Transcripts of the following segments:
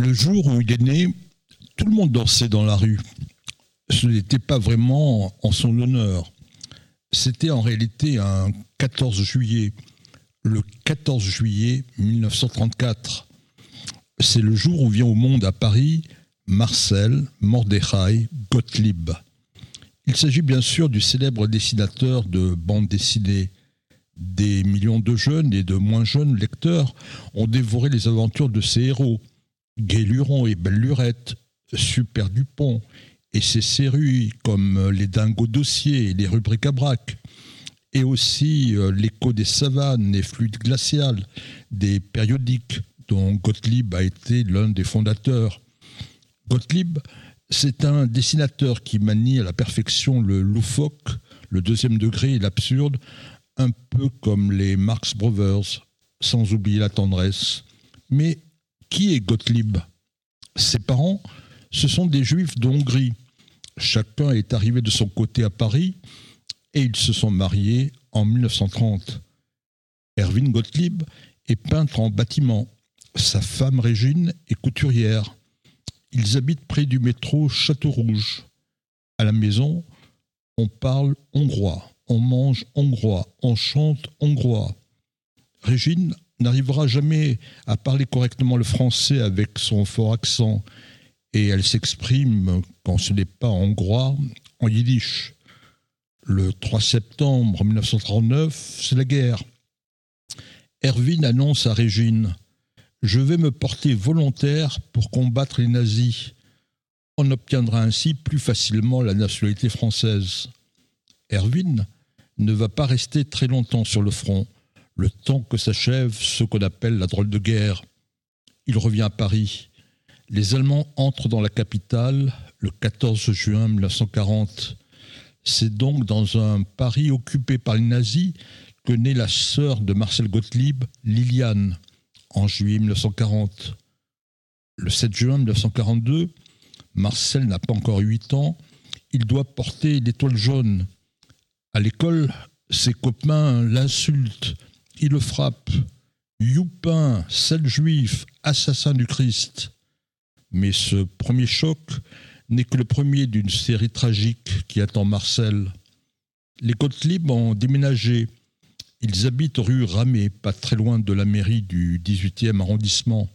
Le jour où il est né, tout le monde dansait dans la rue. Ce n'était pas vraiment en son honneur. C'était en réalité un 14 juillet, le 14 juillet 1934. C'est le jour où vient au monde à Paris Marcel Mordechai Gottlieb. Il s'agit bien sûr du célèbre dessinateur de bande dessinée. Des millions de jeunes et de moins jeunes lecteurs ont dévoré les aventures de ses héros. Gay Luron et Belle Lurette, Super Dupont et ses séries comme Les Dingos Dossiers et les rubriques à braque, et aussi euh, L'écho des savanes et Fluides glaciales, des périodiques dont Gottlieb a été l'un des fondateurs. Gottlieb, c'est un dessinateur qui manie à la perfection le loufoque, le deuxième degré et l'absurde, un peu comme les Marx Brothers, sans oublier la tendresse. Mais qui est Gottlieb? Ses parents, ce sont des juifs de Hongrie. Chacun est arrivé de son côté à Paris et ils se sont mariés en 1930. Erwin Gottlieb est peintre en bâtiment. Sa femme Régine est couturière. Ils habitent près du métro Château-Rouge. À la maison, on parle hongrois, on mange hongrois, on chante hongrois. Régine n'arrivera jamais à parler correctement le français avec son fort accent et elle s'exprime, quand ce n'est pas hongrois, en yiddish. Le 3 septembre 1939, c'est la guerre. Erwin annonce à Régine Je vais me porter volontaire pour combattre les nazis. On obtiendra ainsi plus facilement la nationalité française. Erwin ne va pas rester très longtemps sur le front, le temps que s'achève ce qu'on appelle la drôle de guerre. Il revient à Paris. Les Allemands entrent dans la capitale le 14 juin 1940. C'est donc dans un Paris occupé par les nazis que naît la sœur de Marcel Gottlieb, Liliane, en juillet 1940. Le 7 juin 1942, Marcel n'a pas encore 8 ans, il doit porter l'étoile jaune. À l'école, ses copains l'insultent, ils le frappent. Youpin, sel juif, assassin du Christ. Mais ce premier choc n'est que le premier d'une série tragique qui attend Marcel. Les Gottlieb ont déménagé. Ils habitent rue Ramée, pas très loin de la mairie du 18e arrondissement.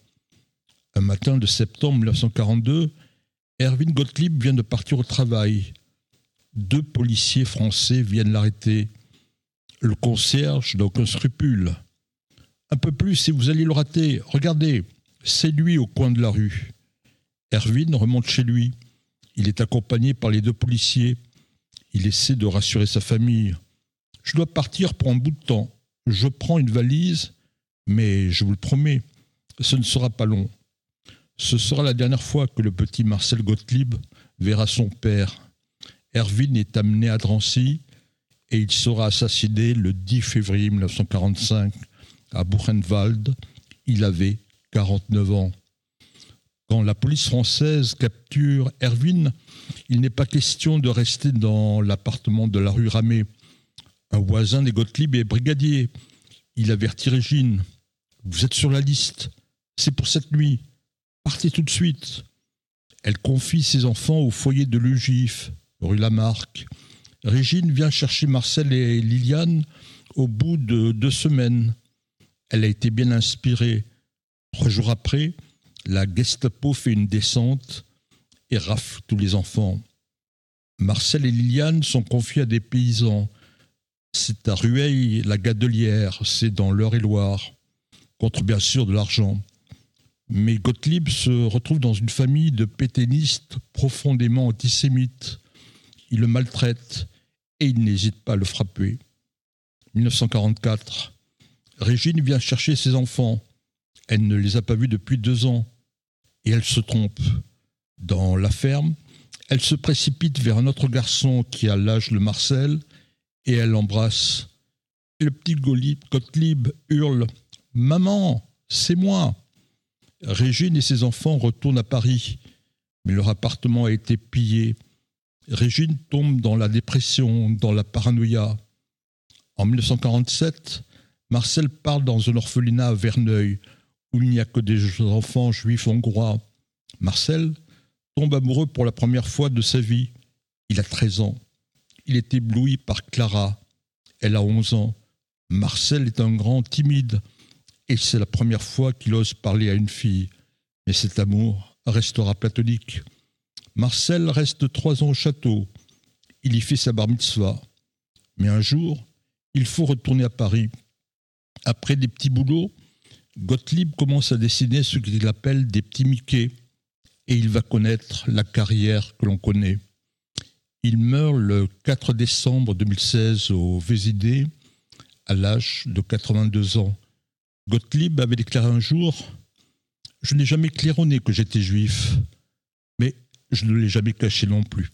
Un matin de septembre 1942, Erwin Gottlieb vient de partir au travail. Deux policiers français viennent l'arrêter. Le concierge n'a aucun scrupule. Un peu plus si vous allez le rater. Regardez, c'est lui au coin de la rue. Erwin remonte chez lui. Il est accompagné par les deux policiers. Il essaie de rassurer sa famille. Je dois partir pour un bout de temps. Je prends une valise, mais je vous le promets, ce ne sera pas long. Ce sera la dernière fois que le petit Marcel Gottlieb verra son père. Erwin est amené à Drancy et il sera assassiné le 10 février 1945 à Buchenwald. Il avait 49 ans. Quand la police française capture Erwin, il n'est pas question de rester dans l'appartement de la rue Ramée. Un voisin des Gottlieb est brigadier. Il avertit Régine. Vous êtes sur la liste. C'est pour cette nuit. Partez tout de suite. Elle confie ses enfants au foyer de l'UGIF, rue Lamarck. Régine vient chercher Marcel et Liliane au bout de deux semaines. Elle a été bien inspirée. Trois jours après, la Gestapo fait une descente et rafle tous les enfants. Marcel et Liliane sont confiés à des paysans. C'est à Rueil, la Gadelière, c'est dans l'Eure-et-Loire, contre bien sûr de l'argent. Mais Gottlieb se retrouve dans une famille de pétainistes profondément antisémites. Il le maltraite et il n'hésite pas à le frapper. 1944. Régine vient chercher ses enfants. Elle ne les a pas vus depuis deux ans et elle se trompe. Dans la ferme, elle se précipite vers un autre garçon qui a l'âge de Marcel et elle l'embrasse. Le petit Gottlieb hurle Maman, c'est moi Régine et ses enfants retournent à Paris, mais leur appartement a été pillé. Régine tombe dans la dépression, dans la paranoïa. En 1947, Marcel part dans un orphelinat à Verneuil, où il n'y a que des enfants juifs hongrois. Marcel tombe amoureux pour la première fois de sa vie. Il a 13 ans. Il est ébloui par Clara. Elle a 11 ans. Marcel est un grand timide et c'est la première fois qu'il ose parler à une fille. Mais cet amour restera platonique. Marcel reste trois ans au château. Il y fait sa bar mitzvah. Mais un jour, il faut retourner à Paris. Après des petits boulots, Gottlieb commence à dessiner ce qu'il appelle des petits Mickey et il va connaître la carrière que l'on connaît. Il meurt le 4 décembre 2016 au Vésidé à l'âge de 82 ans. Gottlieb avait déclaré un jour Je n'ai jamais claironné que j'étais juif, je ne l'ai jamais caché non plus.